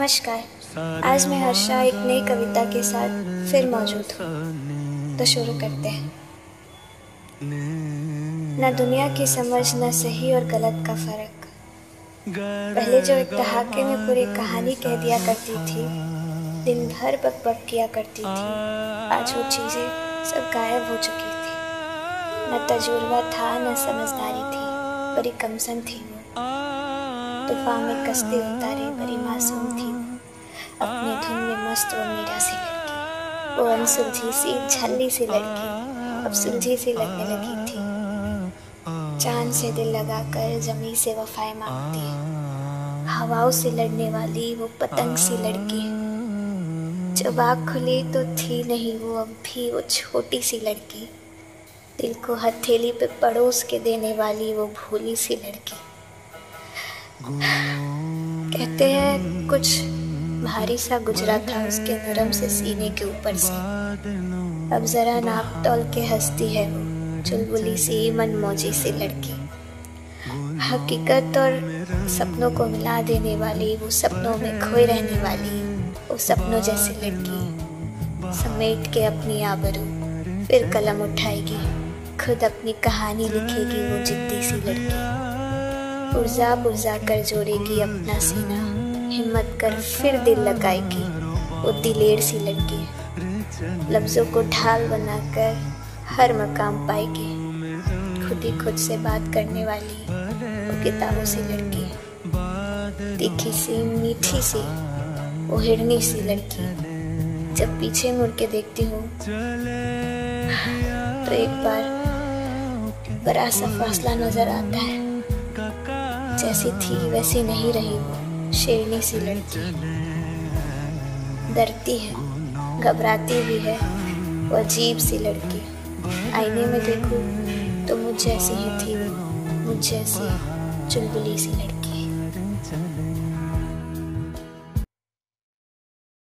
नमस्कार। आज मैं हर्षा एक नई कविता के साथ फिर मौजूद हूँ। तो शुरू करते हैं। न दुनिया की समझ, न सही और गलत का फ़र्क। पहले जो एक ठहाके में पूरी कहानी कह दिया करती थी, दिन भर बक बक किया करती थी, आज वो चीज़ें सब गायब हो चुकी थी। न तजुर्बा था, न समझदारी थी, बड़ी कमसन थी। तूफ़ान में कश्ती उतारे, बड़ी मासूम वो अनसुलझी सी झल्ली सी लड़की। अब सुलझी सी लगने लगी थी। चाँद से दिल लगाकर जमी से वफाएँ मांगती हवाओं से लड़ने वाली वो पतंग सी लड़की जब आँख खुली तो थी नहीं वो, अब भी वो छोटी सी लड़की। दिल को हथेली पे पड़ोस के देने वाली वो भोली सी लड़की। कहते हैं, कुछ भारी सा गुजरा था उसके नरम से सीने के ऊपर से। अब जरा नाप तोल के हंसती है वो, चुलबुली सी मन मौजी सी लड़की। हकीकत और सपनों को मिला देने वाली, वो सपनों में खोए रहने वाली, वो सपनों जैसी लड़की। समेट के अपनी आबरू, फिर कलम उठाएगी, खुद अपनी कहानी लिखेगी वो जिद्दी सी लड़की। पुरजा पुरजा कर जोड़ेगी अपना सीना। हिम्मत कर फिर दिल लगाएगी। वो दिलेर सी लड़की लफ्ज़ों को ढाल बनाकर हर मकाम पाएगी। खुद ही खुद से बात करने वाली वो किताबों सी लड़की तीखी सी, मीठी सी वो हिरनी सी लड़की जब पीछे मुड़ के देखती हूँ तो एक बार बड़ा सा फासला नज़र आता है। जैसी थी, वैसी नहीं रही वो। शेरनी सी लड़की। डरती है, घबराती भी है, वो अजीब सी लड़की। आईने में देखूँ तो मुझ जैसी ही थी, मुझ जैसी चुलबुली सी लड़की।